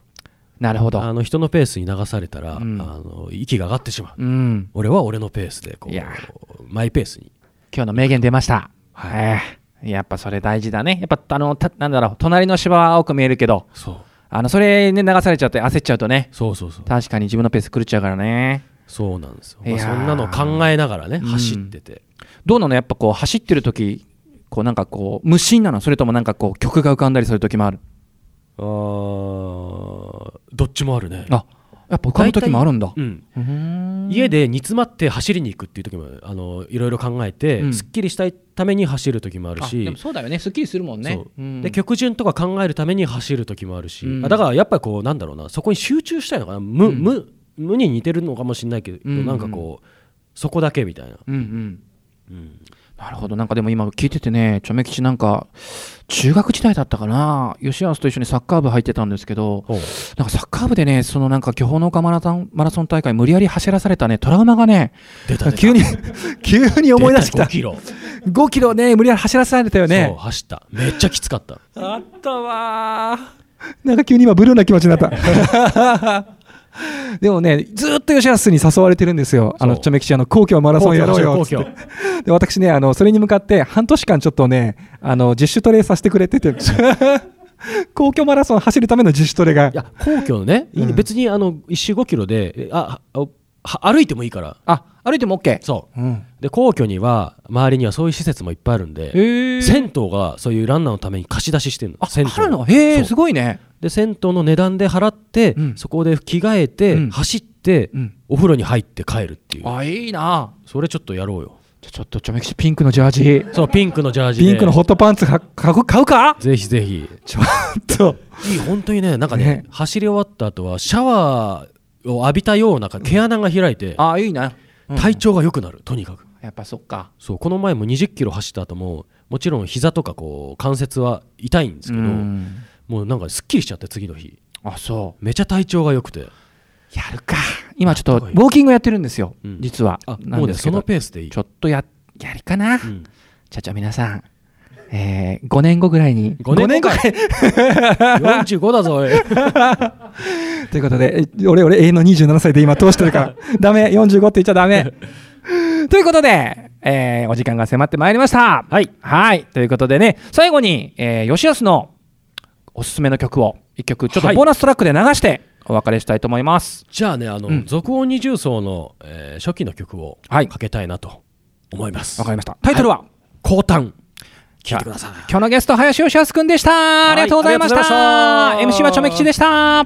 [SPEAKER 1] なるほど。
[SPEAKER 3] あの人のペースに流されたら、
[SPEAKER 1] うん。
[SPEAKER 3] あの息が上がってしまう、
[SPEAKER 1] うん。
[SPEAKER 3] 俺は俺のペースでこうマイペースに。
[SPEAKER 1] 今日の名言出ました。はい。やっぱそれ大事だね。やっぱあの、たなんだろう、隣の芝は青く見えるけど、
[SPEAKER 3] そう。
[SPEAKER 1] あの、それね、流されちゃって焦っちゃうとね、
[SPEAKER 3] そうそうそう。
[SPEAKER 1] 確かに自分のペース狂っちゃうからね。
[SPEAKER 3] そうなんですよ、まあそんなの考えながらね
[SPEAKER 1] うん。
[SPEAKER 3] 走ってて、
[SPEAKER 1] どうなの？やっぱこう、走ってる時こうなんかこう、無心なの？それともなんかこう、曲が浮かんだりする時もある？
[SPEAKER 3] あーどっちもあるね。
[SPEAKER 1] あ、やっぱ浮かぶ時もあるんだ。
[SPEAKER 3] うん、家で煮詰まって走りに行くっていう時もあのいろいろ考えて、
[SPEAKER 1] うん。
[SPEAKER 3] すっきりしたいために走る時もある
[SPEAKER 1] あ
[SPEAKER 3] し
[SPEAKER 1] でもそうだよね。すっきりするもんね。
[SPEAKER 3] そう。
[SPEAKER 1] うん。
[SPEAKER 3] で曲順とか考えるために走る時もあるし、
[SPEAKER 1] うん。
[SPEAKER 3] あだからやっぱりこうなんだろうなそこに集中したいのかな。無,、
[SPEAKER 1] うん。
[SPEAKER 3] 無無に似てるのかもしれないけど、
[SPEAKER 1] うん。
[SPEAKER 3] なんかこうそこだけみたいな、
[SPEAKER 1] うんうん。
[SPEAKER 3] うん
[SPEAKER 1] なるほど。なんかでも今聞いててね、ちょめ吉なんか、中学時代だったかな、吉安と一緒にサッカー部入ってたんですけど、なんかサッカー部でね、そのなんか巨峰の丘マラソンマラソン大会無理やり走らされたね、トラウマがね、急に、(laughs) 急に思い出した
[SPEAKER 3] 5。キロ
[SPEAKER 1] 5キロね、無理やり走らされたよ
[SPEAKER 3] そう
[SPEAKER 1] ね。
[SPEAKER 3] 走っためっちゃきつかった
[SPEAKER 1] あったわーなんか急に今ブルーな気持ちになった。(laughs) (laughs) でもね、ずっと吉安に誘われてるんですよ。あの、ちょめ吉あの、皇居マラソンやろうよって。で、私ね、あの、それに向かって半年間ちょっとね、あの、自主トレさせてくれてて。(laughs) 皇居マラソン走るための自主トレが
[SPEAKER 3] い。や皇居のね、
[SPEAKER 1] うん
[SPEAKER 3] 別にあの1周5キロでえあ歩いてもいいから。
[SPEAKER 1] あ、歩いても OK。
[SPEAKER 3] そう。
[SPEAKER 1] うん。
[SPEAKER 3] で皇居には周りにはそういう施設もいっぱいあるんで。銭湯がそういうランナーのために貸し出ししてるの。
[SPEAKER 1] あ、
[SPEAKER 3] 銭湯
[SPEAKER 1] あるの？へえ、すごいね。
[SPEAKER 3] で銭湯の値段で払って、
[SPEAKER 1] うん。
[SPEAKER 3] そこで着替えて、
[SPEAKER 1] うん。
[SPEAKER 3] 走って、
[SPEAKER 1] うん。
[SPEAKER 3] お風呂に入って帰るっていう。
[SPEAKER 1] あ、いいな。
[SPEAKER 3] それちょっとやろうよ。
[SPEAKER 1] じゃちょっとちょめ吉ピンクのジャージ。
[SPEAKER 3] そうピンクのジャージで。
[SPEAKER 1] ピンクのホットパンツか買う買うか？
[SPEAKER 3] ぜひぜひ。
[SPEAKER 1] ちょっと。
[SPEAKER 3] いい本当にねなんかね
[SPEAKER 1] ね。
[SPEAKER 3] 走り終わった後はシャワーを浴びたような毛穴が開いて、
[SPEAKER 1] あ、いいな。うん
[SPEAKER 3] 体調が良くなるとにかく
[SPEAKER 1] やっぱそっか。
[SPEAKER 3] そうこの前も20キロ走った後ももちろん膝とかこう関節は痛いんですけど、
[SPEAKER 1] うん
[SPEAKER 3] もうなんかすっきりしちゃって次の日
[SPEAKER 1] あ、そう。
[SPEAKER 3] めちゃ体調が良くて
[SPEAKER 1] やるか。今ちょっと、ウォーキングやってるんですよ。
[SPEAKER 3] うん
[SPEAKER 1] 実は。
[SPEAKER 3] あもうねそのペースでいい
[SPEAKER 1] ちょっとや、やりかな。じ
[SPEAKER 3] うん
[SPEAKER 1] ゃあ、じゃあ皆さん、えー、5年後ぐらいに。
[SPEAKER 3] 5年後かい45だぞおい
[SPEAKER 1] ということで、え俺、俺、永遠の27歳で今通してるから、(laughs) ダメ、45って言っちゃダメ。ということで、えーお時間が迫ってまいりました。はい。はい。ということでね、最後に、えー吉安のおすすめの曲を一曲、ちょっ
[SPEAKER 3] はい
[SPEAKER 1] とボーナストラックで流してお別れしたいと思います。
[SPEAKER 3] じゃあねあの、
[SPEAKER 1] うん
[SPEAKER 3] 続音二重奏の、えー初期の曲を
[SPEAKER 1] はい
[SPEAKER 3] かけたいなと思います
[SPEAKER 1] わかりました。タイトルは、
[SPEAKER 3] 高端聞いてください
[SPEAKER 1] 今日のゲスト、林義康くんでした。ありがとうございました。
[SPEAKER 3] はいありがとうございました
[SPEAKER 1] MC はちょめ吉でした。